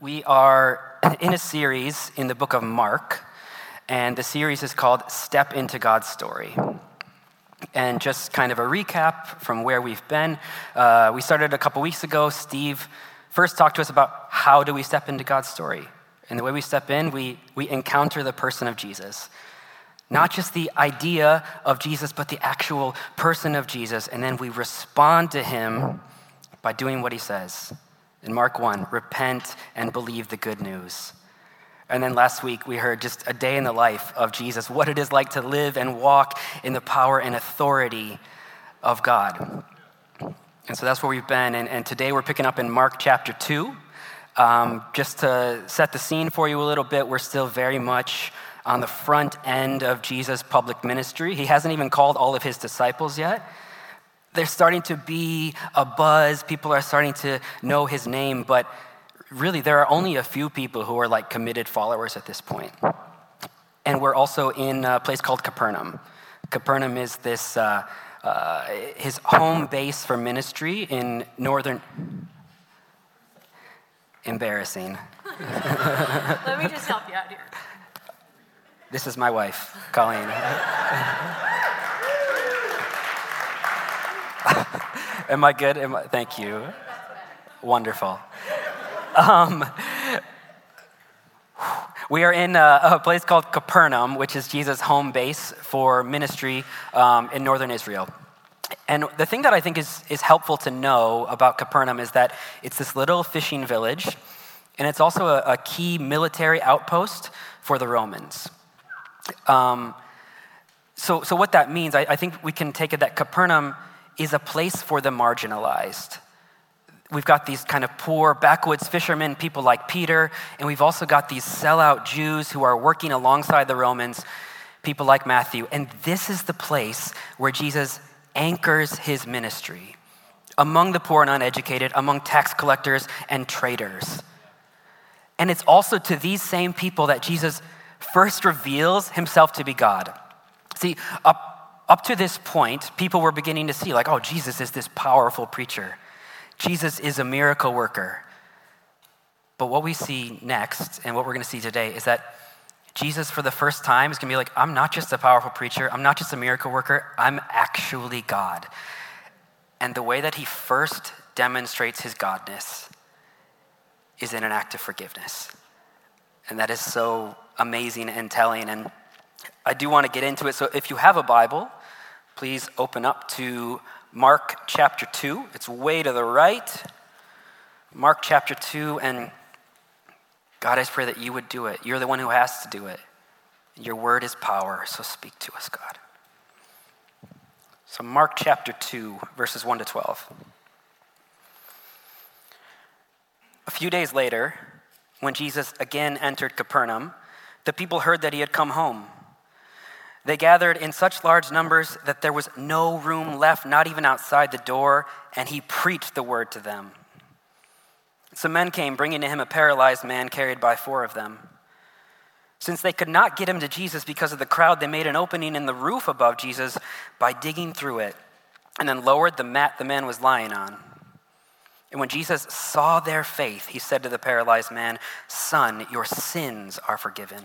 We are in a series in the book of Mark, and the series is called Step into God's Story. And just kind of a recap from where we've been. Uh, we started a couple weeks ago. Steve first talked to us about how do we step into God's story. And the way we step in, we, we encounter the person of Jesus. Not just the idea of Jesus, but the actual person of Jesus. And then we respond to him by doing what he says. In Mark 1, repent and believe the good news. And then last week, we heard just a day in the life of Jesus, what it is like to live and walk in the power and authority of God. And so that's where we've been. And, and today we're picking up in Mark chapter 2. Um, just to set the scene for you a little bit, we're still very much on the front end of Jesus' public ministry. He hasn't even called all of his disciples yet. There's starting to be a buzz, people are starting to know his name, but really, there are only a few people who are like committed followers at this point. And we're also in a place called Capernaum. Capernaum is this, uh, uh, his home base for ministry in northern. Embarrassing. Let me just help you out here. This is my wife, Colleen. Am I good? Am I, thank you. Wonderful. Um, we are in a, a, place called Capernaum, which is Jesus' home base for ministry um, in northern Israel. And the thing that I think is, is helpful to know about Capernaum is that it's this little fishing village, and it's also a, a key military outpost for the Romans. Um, so, so, what that means, I, I think we can take it that Capernaum is a place for the marginalized we've got these kind of poor backwoods fishermen, people like Peter, and we've also got these sellout Jews who are working alongside the Romans, people like Matthew. And this is the place where Jesus anchors his ministry among the poor and uneducated, among tax collectors and traders. And it's also to these same people that Jesus first reveals himself to be God. See, up, up to this point, people were beginning to see, like, oh, Jesus is this powerful preacher. Jesus is a miracle worker. But what we see next, and what we're going to see today, is that Jesus, for the first time, is going to be like, I'm not just a powerful preacher, I'm not just a miracle worker, I'm actually God. And the way that he first demonstrates his godness is in an act of forgiveness. And that is so amazing and telling. And I do want to get into it. So if you have a Bible, please open up to Mark chapter 2. It's way to the right. Mark chapter 2. And God, I pray that you would do it. You're the one who has to do it. Your word is power, so speak to us, God. So, Mark chapter 2, verses 1 to 12. A few days later, when Jesus again entered Capernaum, the people heard that he had come home. They gathered in such large numbers that there was no room left, not even outside the door, and he preached the word to them. Some men came, bringing to him a paralyzed man carried by four of them. Since they could not get him to Jesus because of the crowd, they made an opening in the roof above Jesus by digging through it, and then lowered the mat the man was lying on. And when Jesus saw their faith, he said to the paralyzed man, Son, your sins are forgiven.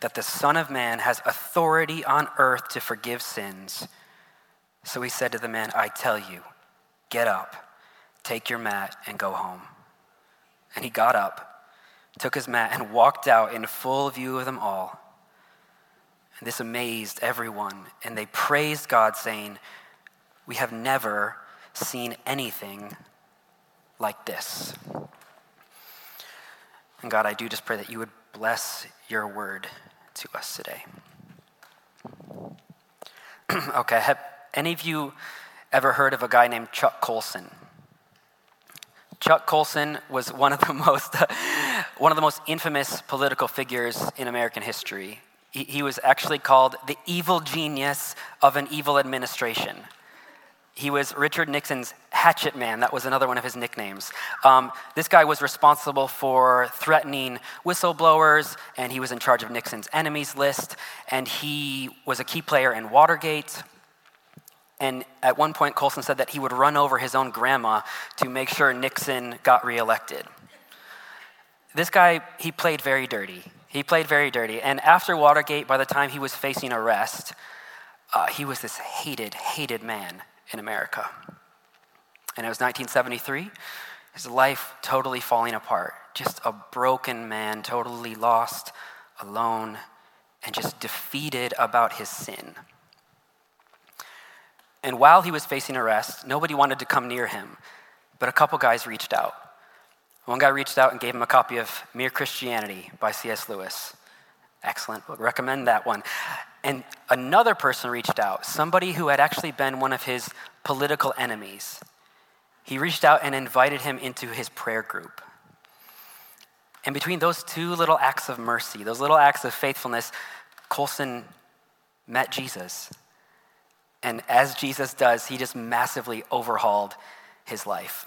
that the Son of Man has authority on earth to forgive sins. So he said to the man, I tell you, get up, take your mat, and go home. And he got up, took his mat, and walked out in full view of them all. And this amazed everyone, and they praised God, saying, We have never seen anything like this. And God, I do just pray that you would bless your word to us today. okay, have any of you ever heard of a guy named Chuck Colson? Chuck Colson was one of the most, one of the most infamous political figures in American history. He, he was actually called the evil genius of an evil administration. He was Richard Nixon's hatchet man. That was another one of his nicknames. Um, this guy was responsible for threatening whistleblowers, and he was in charge of Nixon's enemies list, and he was a key player in Watergate. And at one point, Colson said that he would run over his own grandma to make sure Nixon got reelected. This guy, he played very dirty. He played very dirty. And after Watergate, by the time he was facing arrest, uh, he was this hated, hated man in America. And it was 1973, his life totally falling apart. Just a broken man, totally lost, alone, and just defeated about his sin. And while he was facing arrest, nobody wanted to come near him, but a couple guys reached out. One guy reached out and gave him a copy of Mere Christianity by C.S. Lewis. Excellent book, recommend that one. And another person reached out, somebody who had actually been one of his political enemies. He reached out and invited him into his prayer group. And between those two little acts of mercy, those little acts of faithfulness, Colson met Jesus. And as Jesus does, he just massively overhauled his life.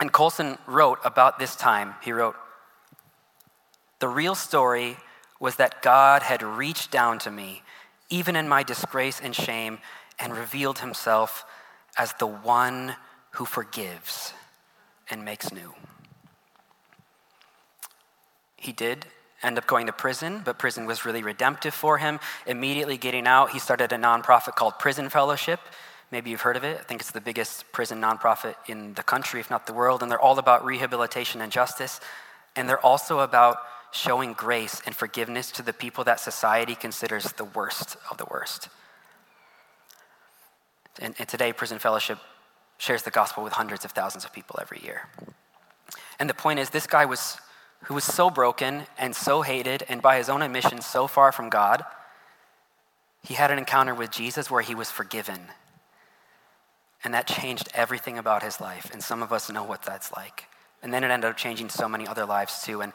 And Colson wrote about this time, he wrote, The real story was that God had reached down to me, even in my disgrace and shame, and revealed himself as the one who forgives and makes new. He did end up going to prison, but prison was really redemptive for him. Immediately getting out, he started a nonprofit called Prison Fellowship. Maybe you've heard of it. I think it's the biggest prison nonprofit in the country, if not the world. And they're all about rehabilitation and justice. And they're also about showing grace and forgiveness to the people that society considers the worst of the worst. And, and today, Prison Fellowship shares the gospel with hundreds of thousands of people every year. And the point is, this guy was who was so broken and so hated, and by his own admission, so far from God, he had an encounter with Jesus where he was forgiven. And that changed everything about his life. And some of us know what that's like. And then it ended up changing so many other lives too. And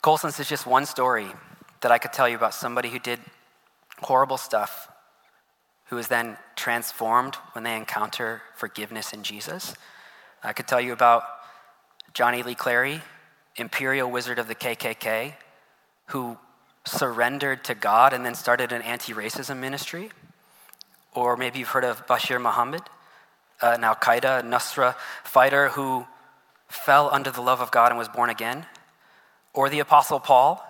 Colson's is just one story that I could tell you about somebody who did horrible stuff, who was then transformed when they encounter forgiveness in Jesus. I could tell you about Johnny Lee Clary, imperial wizard of the KKK who surrendered to God and then started an anti racism ministry. Or maybe you've heard of Bashir Muhammad, an Al Qaeda, Nusra fighter who fell under the love of God and was born again. Or the Apostle Paul,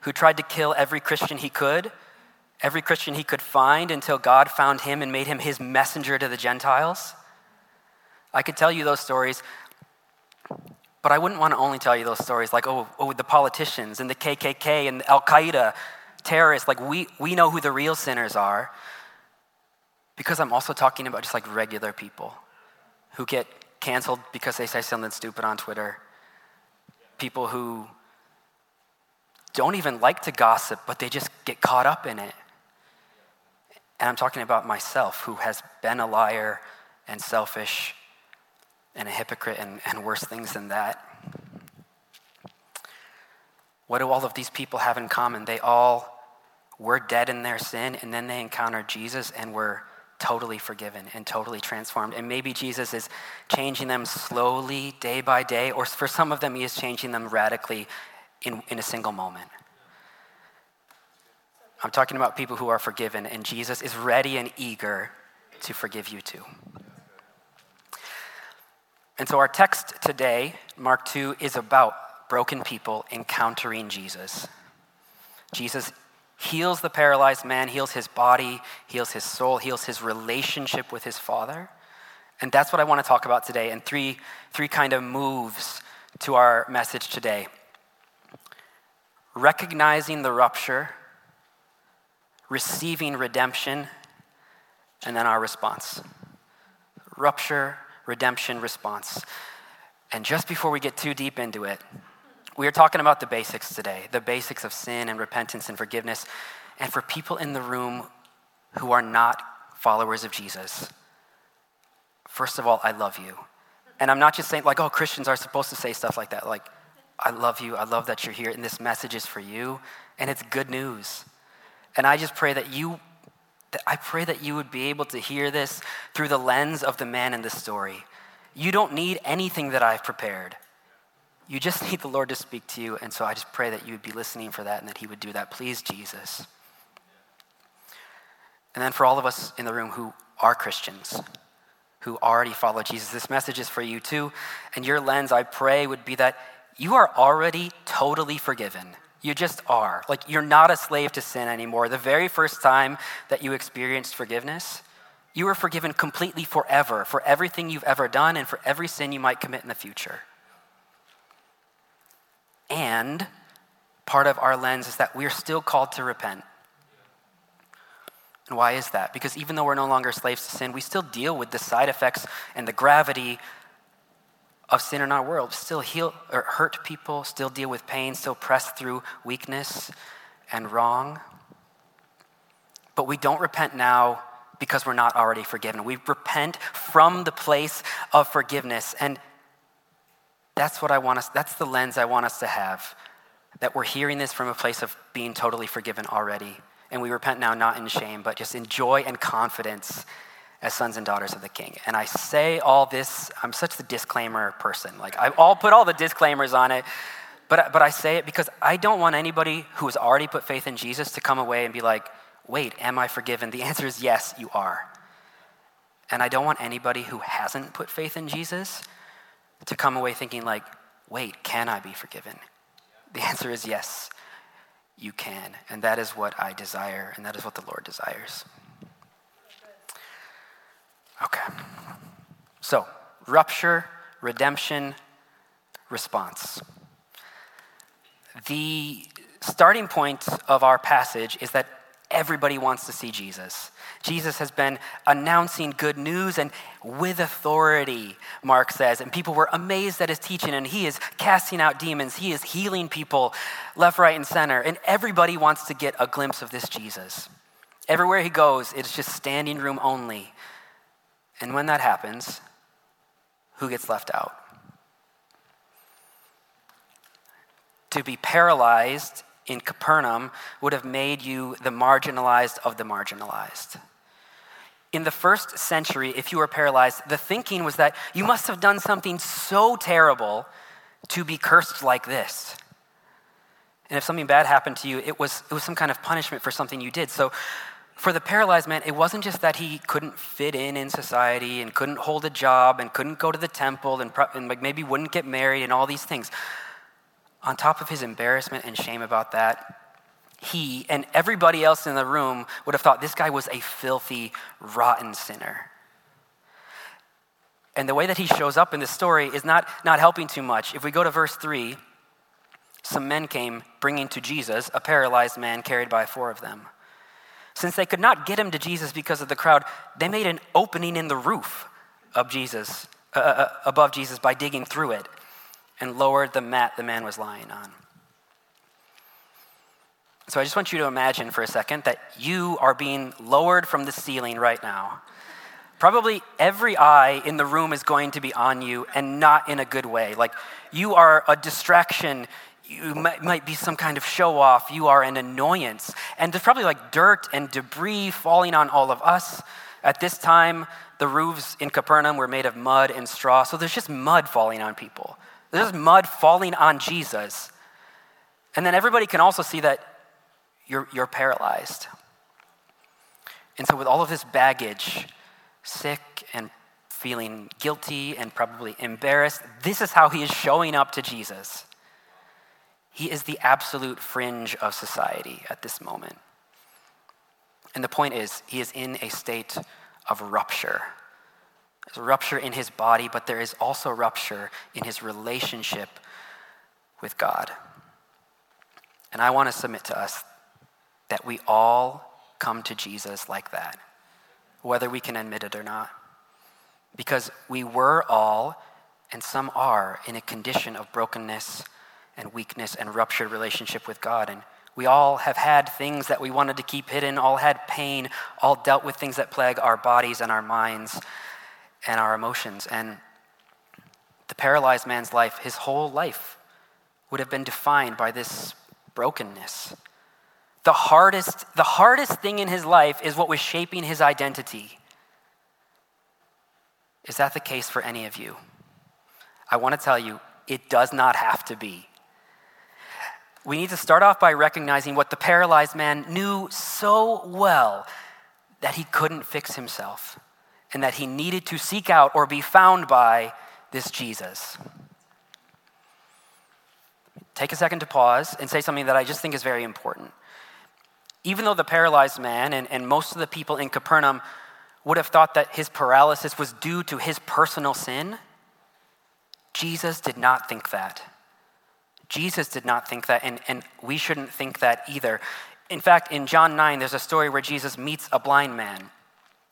who tried to kill every Christian he could, every Christian he could find until God found him and made him his messenger to the Gentiles. I could tell you those stories, but I wouldn't want to only tell you those stories like, oh, oh the politicians and the KKK and Al Qaeda terrorists. Like, we, we know who the real sinners are. Because I'm also talking about just like regular people who get canceled because they say something stupid on Twitter. People who don't even like to gossip, but they just get caught up in it. And I'm talking about myself, who has been a liar and selfish and a hypocrite and, and worse things than that. What do all of these people have in common? They all were dead in their sin, and then they encountered Jesus and were totally forgiven and totally transformed. And maybe Jesus is changing them slowly, day by day, or for some of them, he is changing them radically in, in a single moment. I'm talking about people who are forgiven, and Jesus is ready and eager to forgive you too. And so our text today, Mark 2, is about broken people encountering Jesus. Jesus heals the paralyzed man, heals his body, heals his soul, heals his relationship with his Father. And that's what I want to talk about today, and three, three kind of moves to our message today recognizing the rupture, receiving redemption, and then our response. Rupture, redemption response. And just before we get too deep into it, we are talking about the basics today the basics of sin and repentance and forgiveness. And for people in the room who are not followers of Jesus, first of all, I love you. And I'm not just saying, like, oh, Christians are supposed to say stuff like that. Like, I love you. I love that you're here. And this message is for you. And it's good news. And I just pray that you, I pray that you would be able to hear this through the lens of the man in the story. You don't need anything that I've prepared. You just need the Lord to speak to you. And so I just pray that you would be listening for that and that He would do that. Please, Jesus. And then for all of us in the room who are Christians, who already follow Jesus, this message is for you too. And your lens, I pray, would be that you are already totally forgiven. You just are. Like, you're not a slave to sin anymore. The very first time that you experienced forgiveness, you were forgiven completely forever for everything you've ever done and for every sin you might commit in the future. And part of our lens is that we're still called to repent. And why is that? Because even though we're no longer slaves to sin, we still deal with the side effects and the gravity of sin in our world, still heal or hurt people, still deal with pain, still press through weakness and wrong. But we don't repent now because we're not already forgiven. We repent from the place of forgiveness. And that's what I want us, that's the lens I want us to have. That we're hearing this from a place of being totally forgiven already. And we repent now not in shame, but just in joy and confidence as sons and daughters of the king. And I say all this, I'm such the disclaimer person. Like, I'll put all the disclaimers on it, but, but I say it because I don't want anybody who has already put faith in Jesus to come away and be like, wait, am I forgiven? The answer is yes, you are. And I don't want anybody who hasn't put faith in Jesus to come away thinking, like, wait, can I be forgiven? The answer is yes, you can. And that is what I desire, and that is what the Lord desires. Okay. So, rupture, redemption, response. The starting point of our passage is that everybody wants to see Jesus. Jesus has been announcing good news and with authority, Mark says. And people were amazed at his teaching, and he is casting out demons. He is healing people left, right, and center. And everybody wants to get a glimpse of this Jesus. Everywhere he goes, it's just standing room only. And when that happens, who gets left out? To be paralyzed in Capernaum would have made you the marginalized of the marginalized. In the first century, if you were paralyzed, the thinking was that you must have done something so terrible to be cursed like this. And if something bad happened to you, it was, it was some kind of punishment for something you did. So for the paralyzed man, it wasn't just that he couldn't fit in in society and couldn't hold a job and couldn't go to the temple and, and like maybe wouldn't get married and all these things. On top of his embarrassment and shame about that, he and everybody else in the room would have thought this guy was a filthy, rotten sinner. And the way that he shows up in this story is not, not helping too much. If we go to verse 3, some men came bringing to Jesus a paralyzed man carried by four of them. Since they could not get him to Jesus because of the crowd, they made an opening in the roof of Jesus, uh, uh, uh, above Jesus by digging through it and lowered the mat the man was lying on. So I just want you to imagine for a second that you are being lowered from the ceiling right now. Probably every eye in the room is going to be on you and not in a good way. Like you are a distraction you might, might be some kind of show off. You are an annoyance. And there's probably like dirt and debris falling on all of us. At this time, the roofs in Capernaum were made of mud and straw. So there's just mud falling on people. There's mud falling on Jesus. And then everybody can also see that you're, you're paralyzed. And so, with all of this baggage, sick and feeling guilty and probably embarrassed, this is how he is showing up to Jesus. He is the absolute fringe of society at this moment. And the point is, he is in a state of rupture. There's a rupture in his body, but there is also rupture in his relationship with God. And I want to submit to us that we all come to Jesus like that, whether we can admit it or not. Because we were all, and some are, in a condition of brokenness and weakness and ruptured relationship with God. And we all have had things that we wanted to keep hidden, all had pain, all dealt with things that plague our bodies and our minds and our emotions. And The paralyzed man's life, his whole life, would have been defined by this brokenness. The hardest, the hardest thing in his life is what was shaping his identity. Is that the case for any of you? I want to tell you, it does not have to be. We need to start off by recognizing what the paralyzed man knew so well that he couldn't fix himself and that he needed to seek out or be found by this Jesus. Take a second to pause and say something that I just think is very important. Even though the paralyzed man and, and most of the people in Capernaum would have thought that his paralysis was due to his personal sin, Jesus did not think that. Jesus did not think that, and, and we shouldn't think that either. In fact, in John 9, there's a story where Jesus meets a blind man.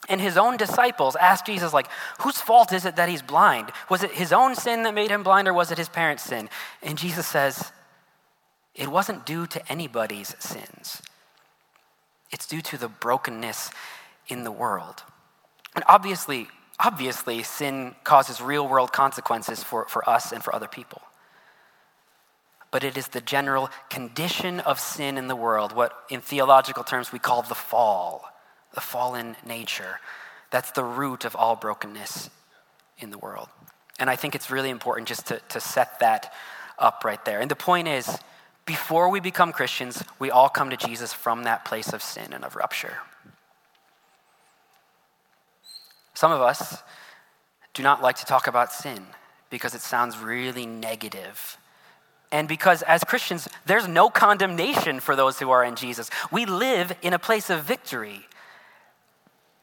And his own disciples ask Jesus, like, whose fault is it that he's blind? Was it his own sin that made him blind, or was it his parents' sin? And Jesus says, it wasn't due to anybody's sins. It's due to the brokenness in the world. And obviously, obviously, sin causes real world consequences for, for us and for other people. But it is the general condition of sin in the world, what in theological terms we call the fall the fallen nature. That's the root of all brokenness in the world. And I think it's really important just to, to set that up right there. And the point is, before we become Christians, we all come to Jesus from that place of sin and of rupture. Some of us do not like to talk about sin because it sounds really negative. And because as Christians, there's no condemnation for those who are in Jesus. We live in a place of victory.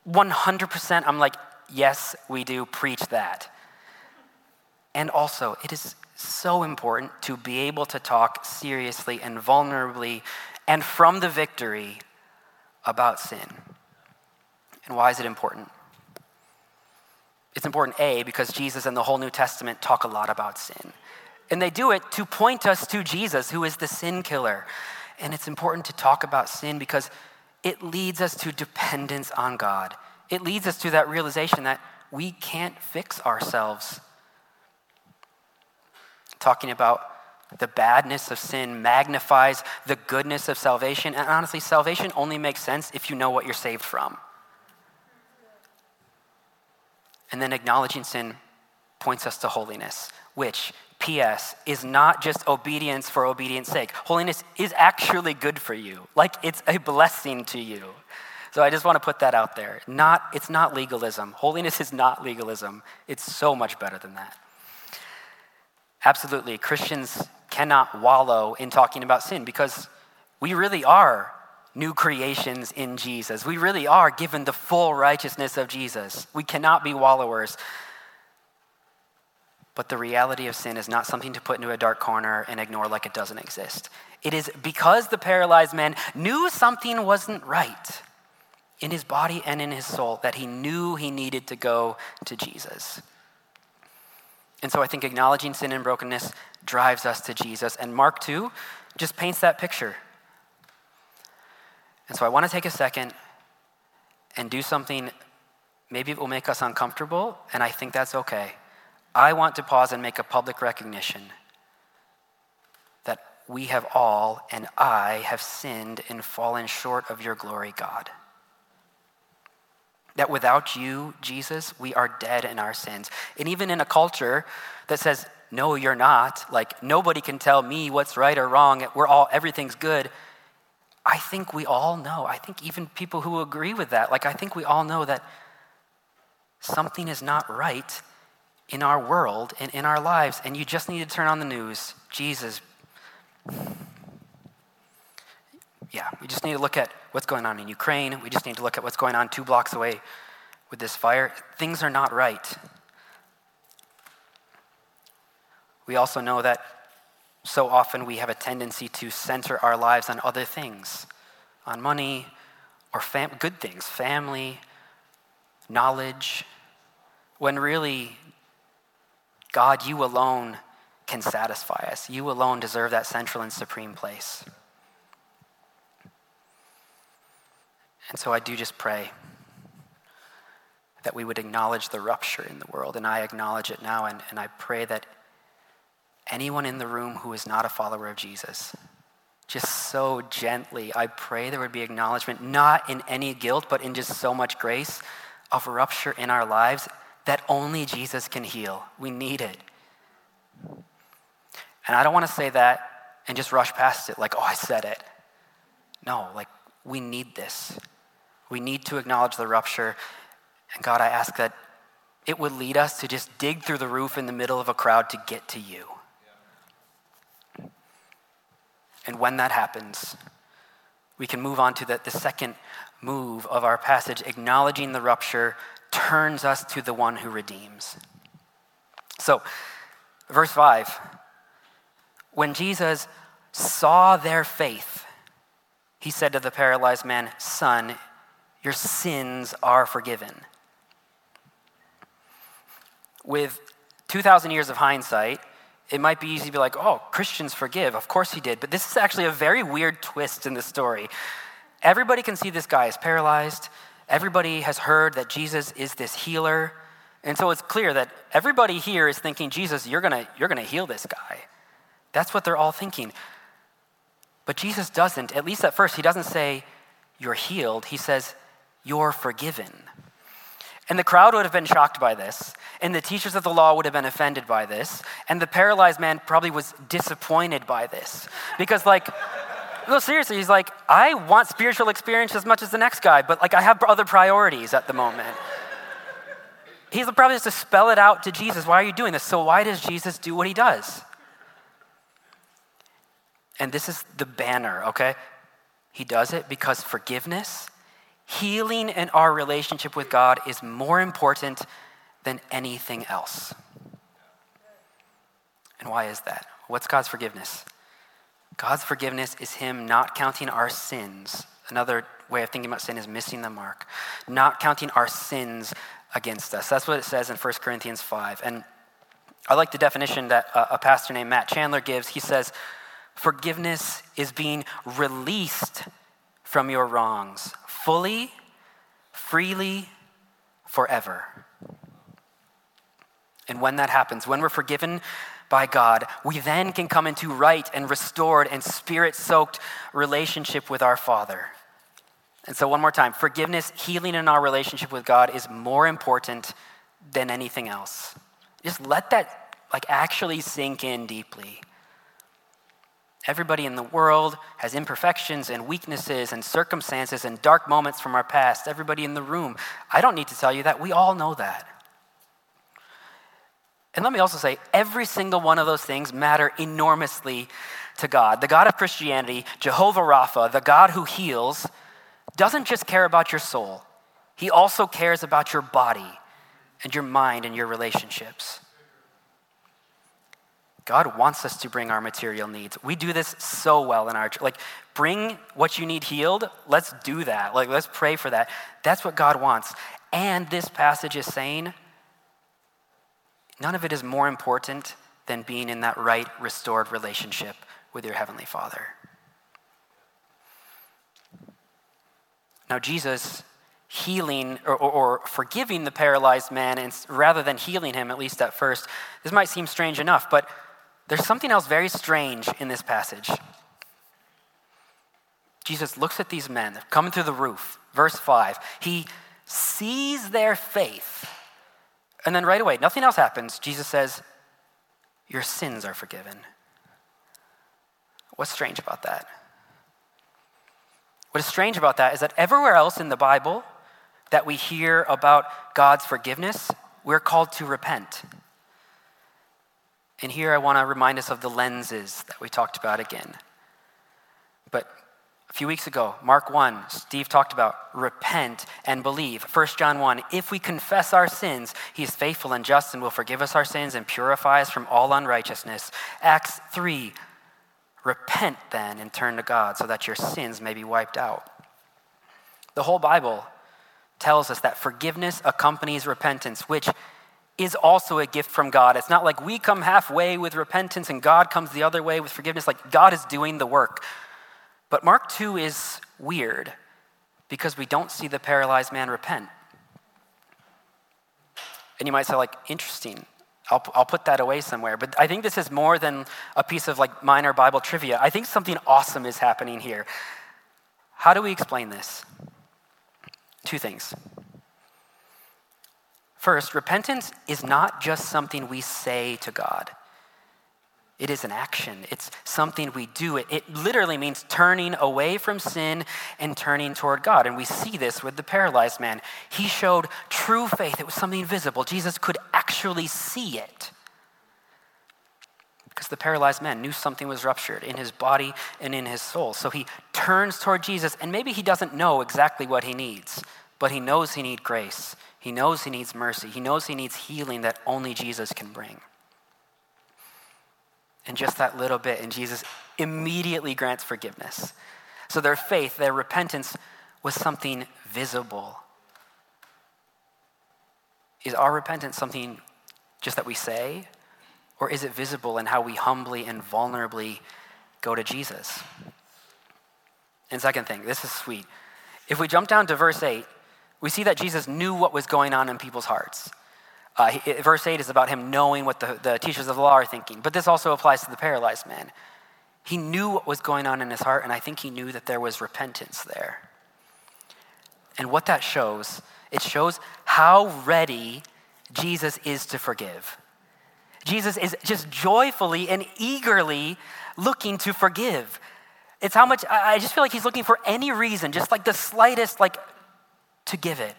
100% I'm like, yes, we do preach that. And also, it is so important to be able to talk seriously and vulnerably and from the victory about sin. And why is it important? It's important, A, because Jesus and the whole New Testament talk a lot about sin. And they do it to point us to Jesus, who is the sin killer. And it's important to talk about sin because it leads us to dependence on God. It leads us to that realization that we can't fix ourselves. Talking about the badness of sin magnifies the goodness of salvation. And honestly, salvation only makes sense if you know what you're saved from. And then acknowledging sin points us to holiness, which, P.S., is not just obedience for obedience sake. Holiness is actually good for you, like it's a blessing to you. So I just want to put that out there. Not, it's not legalism. Holiness is not legalism. It's so much better than that. Absolutely, Christians cannot wallow in talking about sin because we really are new creations in Jesus. We really are given the full righteousness of Jesus. We cannot be wallowers. But the reality of sin is not something to put into a dark corner and ignore like it doesn't exist. It is because the paralyzed man knew something wasn't right in his body and in his soul that he knew he needed to go to Jesus. And so I think acknowledging sin and brokenness drives us to Jesus. And Mark 2 just paints that picture. And so I want to take a second and do something, maybe it will make us uncomfortable, and I think that's okay. I want to pause and make a public recognition that we have all, and I have sinned and fallen short of your glory, God. That without you, Jesus, we are dead in our sins. And even in a culture that says, no, you're not, like nobody can tell me what's right or wrong, we're all, everything's good. I think we all know. I think even people who agree with that, like I think we all know that something is not right in our world and in our lives, and you just need to turn on the news. Jesus. Yeah, we just need to look at what's going on in Ukraine. We just need to look at what's going on two blocks away with this fire. Things are not right. We also know that so often we have a tendency to center our lives on other things, on money or fam- good things, family, knowledge, when really, God, you alone can satisfy us. You alone deserve that central and supreme place. And so I do just pray that we would acknowledge the rupture in the world. And I acknowledge it now, and, and I pray that anyone in the room who is not a follower of Jesus, just so gently, I pray there would be acknowledgement, not in any guilt, but in just so much grace of rupture in our lives that only Jesus can heal. We need it. And I don't want to say that and just rush past it like, oh, I said it. No, like, we need this. We need to acknowledge the rupture. And God, I ask that it would lead us to just dig through the roof in the middle of a crowd to get to you. And when that happens, we can move on to the, the second move of our passage. Acknowledging the rupture turns us to the one who redeems. So, verse 5 when Jesus saw their faith, he said to the paralyzed man, Son, your sins are forgiven. With 2,000 years of hindsight, it might be easy to be like, oh, Christians forgive. Of course he did. But this is actually a very weird twist in the story. Everybody can see this guy is paralyzed. Everybody has heard that Jesus is this healer. And so it's clear that everybody here is thinking, Jesus, you're going you're going to heal this guy. That's what they're all thinking. But Jesus doesn't, at least at first, he doesn't say, You're healed. He says, You're forgiven. And the crowd would have been shocked by this, and the teachers of the law would have been offended by this, and the paralyzed man probably was disappointed by this. Because, like, no, seriously, he's like, I want spiritual experience as much as the next guy, but like, I have other priorities at the moment. He's probably just to spell it out to Jesus. Why are you doing this? So, why does Jesus do what he does? And this is the banner, okay? He does it because forgiveness Healing in our relationship with God is more important than anything else. And why is that? What's God's forgiveness? God's forgiveness is Him not counting our sins. Another way of thinking about sin is missing the mark, not counting our sins against us. That's what it says in 1 Corinthians 5. And I like the definition that uh, a pastor named Matt Chandler gives. He says, Forgiveness is being released from your wrongs, fully, freely, forever. And when that happens, when we're forgiven by God, we then can come into right and restored and spirit soaked relationship with our Father. And so, one more time forgiveness, healing in our relationship with God is more important than anything else. Just let that like actually sink in deeply. Everybody in the world has imperfections and weaknesses and circumstances and dark moments from our past. Everybody in the room. I don't need to tell you that. We all know that. And let me also say, every single one of those things matter enormously to God. The God of Christianity, Jehovah Rapha, the God who heals, doesn't just care about your soul, He also cares about your body and your mind and your relationships. God wants us to bring our material needs. We do this so well in our church. Like, bring what you need healed. Let's do that. Like, let's pray for that. That's what God wants. And this passage is saying none of it is more important than being in that right, restored relationship with your Heavenly Father. Now, Jesus healing or, or, or, forgiving the paralyzed man, and rather than healing him, at least at first, this might seem strange enough, but there's something else very strange in this passage. Jesus looks at these men, coming through the roof. Verse 5. He sees their faith. And then right away, nothing else happens. Jesus says, Your sins are forgiven. What's strange about that? What is strange about that is that everywhere else in the Bible that we hear about God's forgiveness, we're called to repent. And here I want to remind us of the lenses that we talked about again. But a few weeks ago, Mark 1, Steve talked about repent and believe. 1 John 1, if we confess our sins, he is faithful and just and will forgive us our sins and purify us from all unrighteousness. Acts 3, repent then and turn to God so that your sins may be wiped out. The whole Bible tells us that forgiveness accompanies repentance, which is also a gift from God. It's not like we come halfway with repentance and God comes the other way with forgiveness. Like God is doing the work. But Mark 2 is weird because we don't see the paralyzed man repent. And you might say, like, interesting. I'll, I'll put that away somewhere. But I think this is more than a piece of like minor Bible trivia. I think something awesome is happening here. How do we explain this? Two things. First, repentance is not just something we say to God. It is an action. It's something we do. It, it literally means turning away from sin and turning toward God. And we see this with the paralyzed man. He showed true faith. It was something visible. Jesus could actually see it. Because the paralyzed man knew something was ruptured in his body and in his soul. So he turns toward Jesus, and maybe he doesn't know exactly what he needs, but he knows he needs grace. He knows he needs mercy. He knows he needs healing that only Jesus can bring and just that little bit, and Jesus immediately grants forgiveness. So their faith, their repentance was something visible. Is our repentance something just that we say, or is it visible in how we humbly and vulnerably go to Jesus? And second thing, this is sweet. If we jump down to verse 8, we see that Jesus knew what was going on in people's hearts. Uh, verse 8 is about him knowing what the, the teachers of the law are thinking, but this also applies to the paralyzed man. He knew what was going on in his heart, and I think he knew that there was repentance there. And what that shows, it shows how ready Jesus is to forgive. Jesus is just joyfully and eagerly looking to forgive. It's how much, I just feel like he's looking for any reason, just like the slightest, like to give it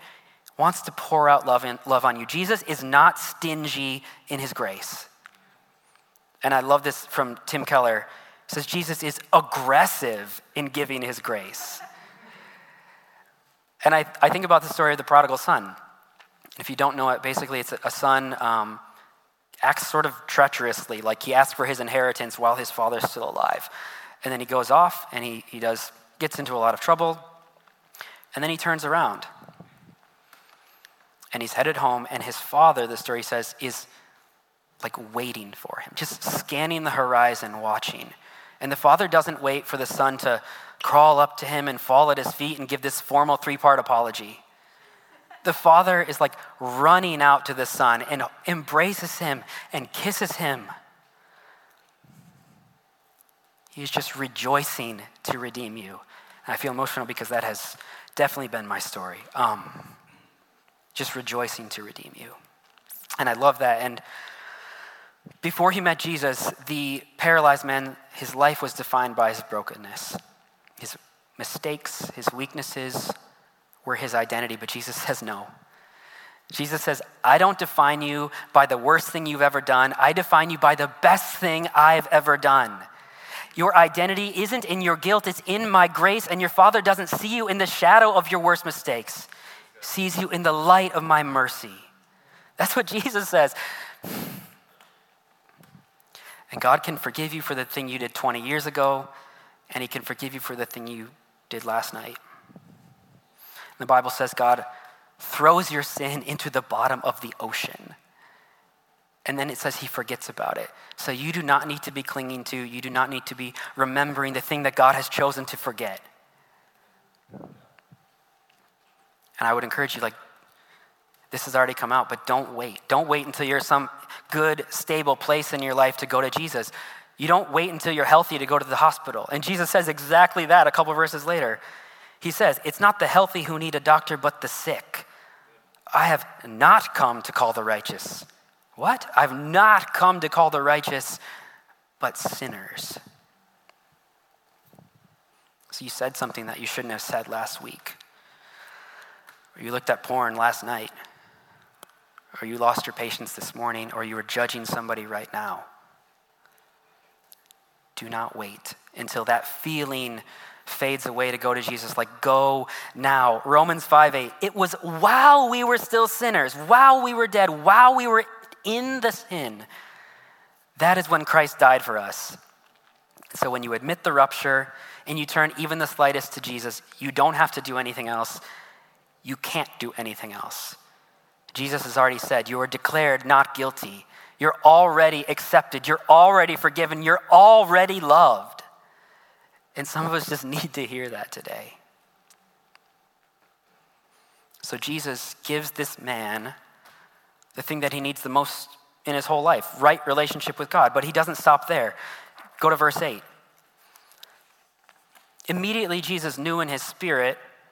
wants to pour out love, in, love on you. Jesus is not stingy in his grace. And I love this from Tim Keller. It says Jesus is aggressive in giving his grace. And I, I think about the story of the prodigal son. If you don't know it, basically it's a, son um, acts sort of treacherously, like he asks for his inheritance while his father's still alive. And then he goes off and he, he does, gets into a lot of trouble. And then he turns around and he's headed home, and his father, the story says, is like waiting for him, just scanning the horizon, watching. And the father doesn't wait for the son to crawl up to him and fall at his feet and give this formal three part apology. The father is like running out to the son and embraces him and kisses him. He's just rejoicing to redeem you. And I feel emotional because that has definitely been my story. Um, just rejoicing to redeem you. And I love that. And before he met Jesus, the paralyzed man, his life was defined by his brokenness. His mistakes, his weaknesses were his identity, but Jesus says no. Jesus says, I don't define you by the worst thing you've ever done. I define you by the best thing I've ever done. Your identity isn't in your guilt, it's in my grace, and your Father doesn't see you in the shadow of your worst mistakes sees you in the light of my mercy. That's what Jesus says. And God can forgive you for the thing you did 20 years ago, and He can forgive you for the thing you did last night. The Bible says God throws your sin into the bottom of the ocean. And then it says he forgets about it. So you do not need to be clinging to, you do not need to be remembering the thing that God has chosen to forget. And I would encourage you, like, this has already come out, but don't wait. Don't wait until you're some good, stable place in your life to go to Jesus. You don't wait until you're healthy to go to the hospital. And Jesus says exactly that a couple verses later. He says, It's not the healthy who need a doctor, but the sick. I have not come to call the righteous. What? I've not come to call the righteous, but sinners. So you said something that you shouldn't have said last week or you looked at porn last night, or you lost your patience this morning, or you were judging somebody right now. Do not wait until that feeling fades away to go to Jesus. Like, go now. Romans 5 8. It was while we were still sinners, while we were dead, while we were in the sin. That is when Christ died for us. So when you admit the rupture and you turn even the slightest to Jesus, you don't have to do anything else. You can't do anything else. Jesus has already said, You are declared not guilty. You're already accepted. You're already forgiven. You're already loved. And some of us just need to hear that today. So Jesus gives this man the thing that he needs the most in his whole life right relationship with God. But he doesn't stop there. Go to verse 8. Immediately, Jesus knew in his spirit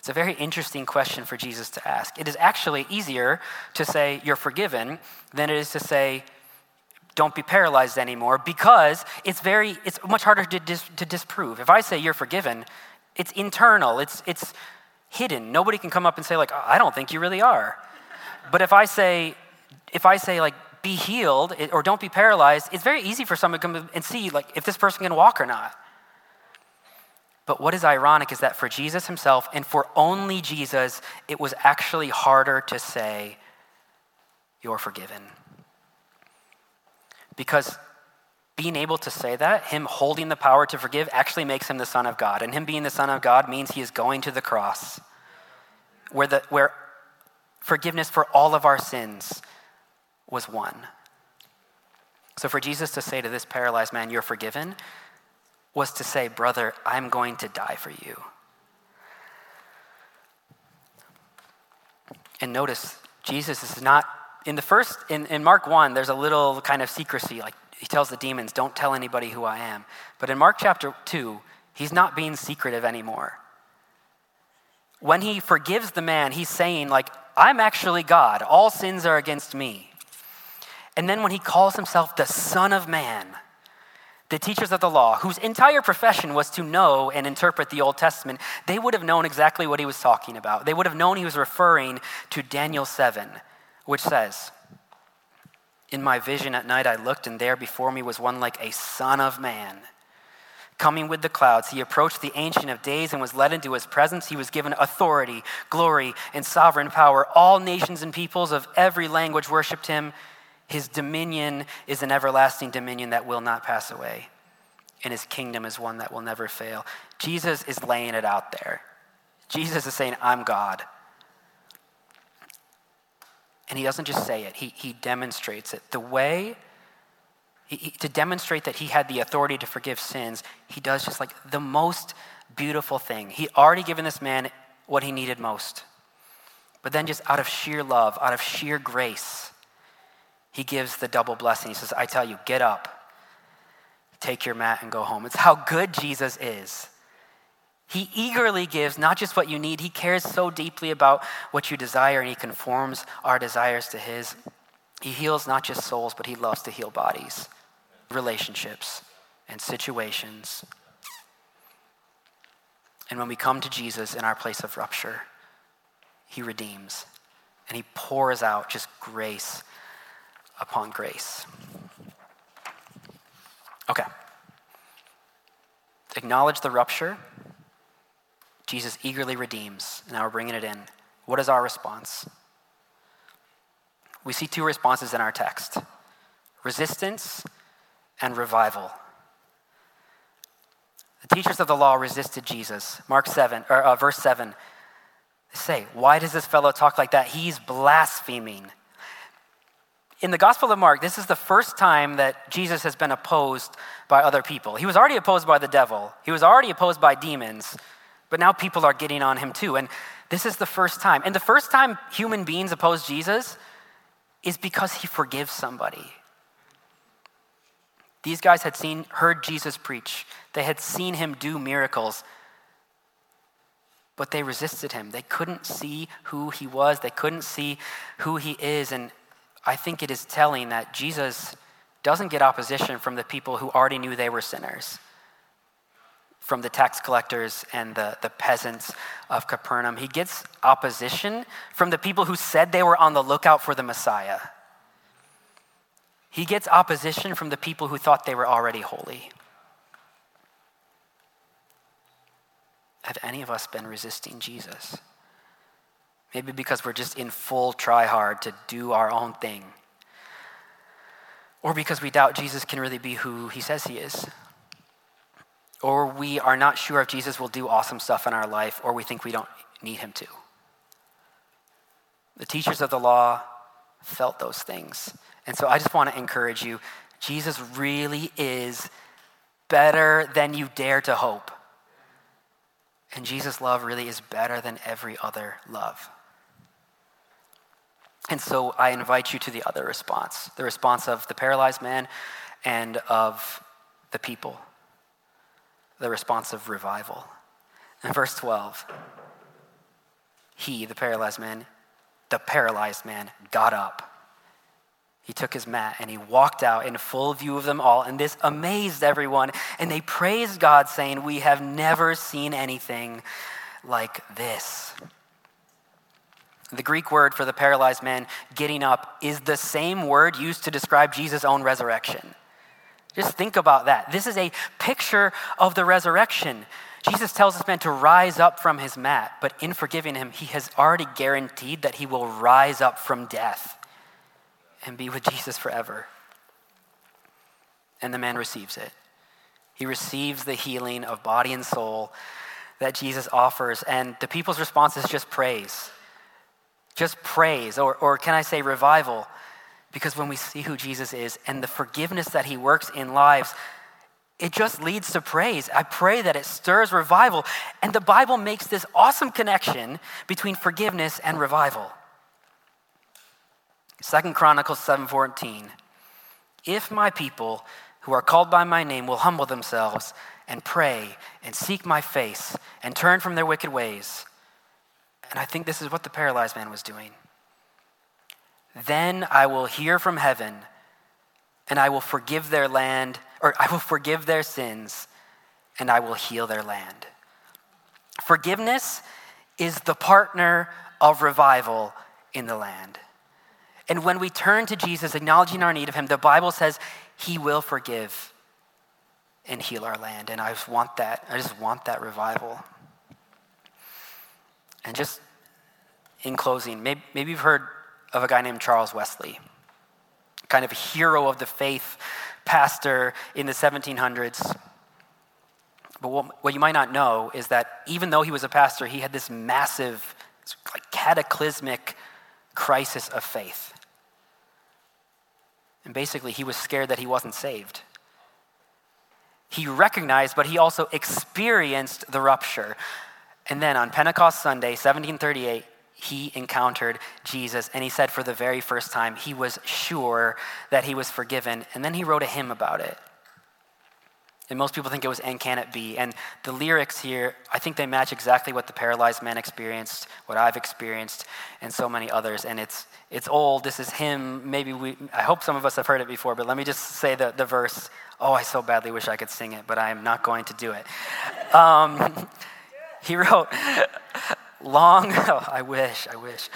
It's a very interesting question for Jesus to ask. It is actually easier to say you're forgiven than it is to say don't be paralyzed anymore because it's very it's much harder to, dis, to disprove. If I say you're forgiven, it's internal. It's it's hidden. Nobody can come up and say like I don't think you really are. But if I say if I say like be healed or don't be paralyzed, it's very easy for someone to come and see like if this person can walk or not. But what is ironic is that for Jesus himself and for only Jesus, it was actually harder to say, You're forgiven. Because being able to say that, him holding the power to forgive, actually makes him the Son of God. And him being the Son of God means he is going to the cross, where, the, where forgiveness for all of our sins was won. So for Jesus to say to this paralyzed man, You're forgiven, was to say, Brother, I'm going to die for you. And notice, Jesus is not, in the first, in, in Mark 1, there's a little kind of secrecy. Like he tells the demons, Don't tell anybody who I am. But in Mark chapter 2, he's not being secretive anymore. When he forgives the man, he's saying, like, I'm actually God. All sins are against me. And then when he calls himself the Son of Man, the teachers of the law, whose entire profession was to know and interpret the Old Testament, they would have known exactly what he was talking about. They would have known he was referring to Daniel 7, which says, In my vision at night I looked, and there before me was one like a son of man. Coming with the clouds, he approached the Ancient of Days and was led into his presence. He was given authority, glory, and sovereign power. All nations and peoples of every language worshiped him. His dominion is an everlasting dominion that will not pass away, and his kingdom is one that will never fail. Jesus is laying it out there. Jesus is saying, I'm God. And he doesn't just say it, he, he demonstrates it. The way, he, to demonstrate that he had the authority to forgive sins, he does just like the most beautiful thing. He already given this man what he needed most. But then, just out of sheer love, out of sheer grace, he gives the double blessing. He says, I tell you, get up, take your mat, and go home. It's how good Jesus is. He eagerly gives not just what you need, he cares so deeply about what you desire, and he conforms our desires to his. He heals not just souls, but he loves to heal bodies, relationships, and situations. And when we come to Jesus in our place of rupture, he redeems and he pours out just grace upon grace. Okay. Acknowledge the rupture. Jesus eagerly redeems. Now we're bringing it in. What is our response? We see two responses in our text resistance and revival. The teachers of the law resisted Jesus. Mark 7, or uh, verse 7. They say, Why does this fellow talk like that? He's blaspheming in the Gospel of Mark, this is the first time that Jesus has been opposed by other people. He was already opposed by the devil, he was already opposed by demons, but now people are getting on him too. And this is the first time. And the first time human beings oppose Jesus is because he forgives somebody. These guys had seen, heard Jesus preach. They had seen him do miracles, but they resisted him. They couldn't see who he was. They couldn't see who he is. And I think it is telling that Jesus doesn't get opposition from the people who already knew they were sinners, from the tax collectors and the, the peasants of Capernaum. He gets opposition from the people who said they were on the lookout for the Messiah. He gets opposition from the people who thought they were already holy. Have any of us been resisting Jesus? Maybe because we're just in full try hard to do our own thing. Or because we doubt Jesus can really be who he says he is. Or we are not sure if Jesus will do awesome stuff in our life, or we think we don't need him to. The teachers of the law felt those things. And so I just want to encourage you Jesus really is better than you dare to hope. And Jesus' love really is better than every other love. And so I invite you to the other response the response of the paralyzed man and of the people, the response of revival. In verse 12, he, the paralyzed man, the paralyzed man, got up. He took his mat and he walked out in full view of them all, and this amazed everyone. And they praised God, saying, We have never seen anything like this. The Greek word for the paralyzed man getting up is the same word used to describe Jesus' own resurrection. Just think about that. This is a picture of the resurrection. Jesus tells this man to rise up from his mat, but in forgiving him, he has already guaranteed that he will rise up from death and be with Jesus forever. And the man receives it. He receives the healing of body and soul that Jesus offers, and the people's response is just praise. Just praise, or, or can I say revival? Because when we see who Jesus is and the forgiveness that he works in lives, it just leads to praise. I pray that it stirs revival. And the Bible makes this awesome connection between forgiveness and revival. Second Chronicles 7:14. If my people who are called by my name will humble themselves and pray and seek my face and turn from their wicked ways, and I think this is what the paralyzed man was doing. Then I will hear from heaven and I will forgive their land, or I will forgive their sins and I will heal their land. Forgiveness is the partner of revival in the land. And when we turn to Jesus, acknowledging our need of Him, the Bible says He will forgive and heal our land. And I just want that. I just want that revival. And just in closing, maybe, maybe you've heard of a guy named Charles Wesley, kind of a hero of the faith, pastor in the 1700s. But what, what you might not know is that even though he was a pastor, he had this massive, like, cataclysmic crisis of faith. And basically, he was scared that he wasn't saved. He recognized, but he also experienced the rupture. And then on Pentecost Sunday, 1738, he encountered Jesus and he said for the very first time he was sure that he was forgiven. And then he wrote a hymn about it. And most people think it was And Can It Be? And the lyrics here, I think they match exactly what the paralyzed man experienced, what I've experienced, and so many others. And it's, it's old. This is him. Maybe we, I hope some of us have heard it before, but let me just say the, the verse. Oh, I so badly wish I could sing it, but I am not going to do it. Um, he wrote, Long, oh, I wish, I wish.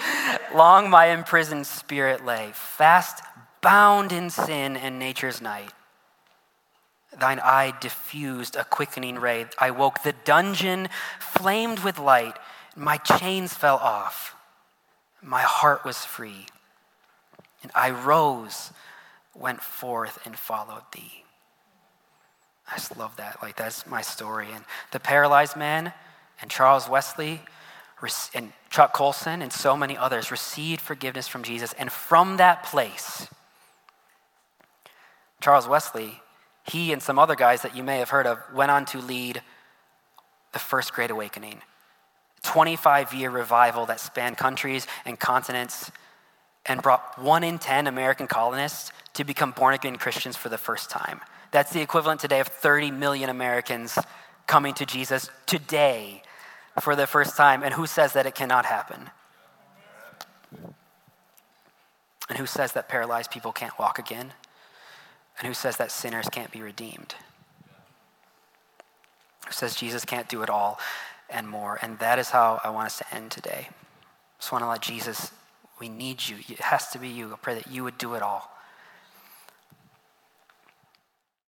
Long my imprisoned spirit lay, fast bound in sin and nature's night. Thine eye diffused a quickening ray. I woke, the dungeon flamed with light. My chains fell off. My heart was free. And I rose, went forth, and followed thee. I just love that. Like, that's my story. And the paralyzed man and Charles Wesley and Chuck Colson and so many others received forgiveness from Jesus. And from that place, Charles Wesley he and some other guys that you may have heard of went on to lead the first Great Awakening. 25 year revival that spanned countries and continents and brought one in 10 American colonists to become born again Christians for the first time. That's the equivalent today of 30 million Americans coming to Jesus today for the first time. And who says that it cannot happen? And who says that paralyzed people can't walk again? and who says that sinners can't be redeemed. Who says Jesus can't do it all and more. And that is how I want us to end today. I just want to let Jesus, we need you. It has to be you. I pray that you would do it all.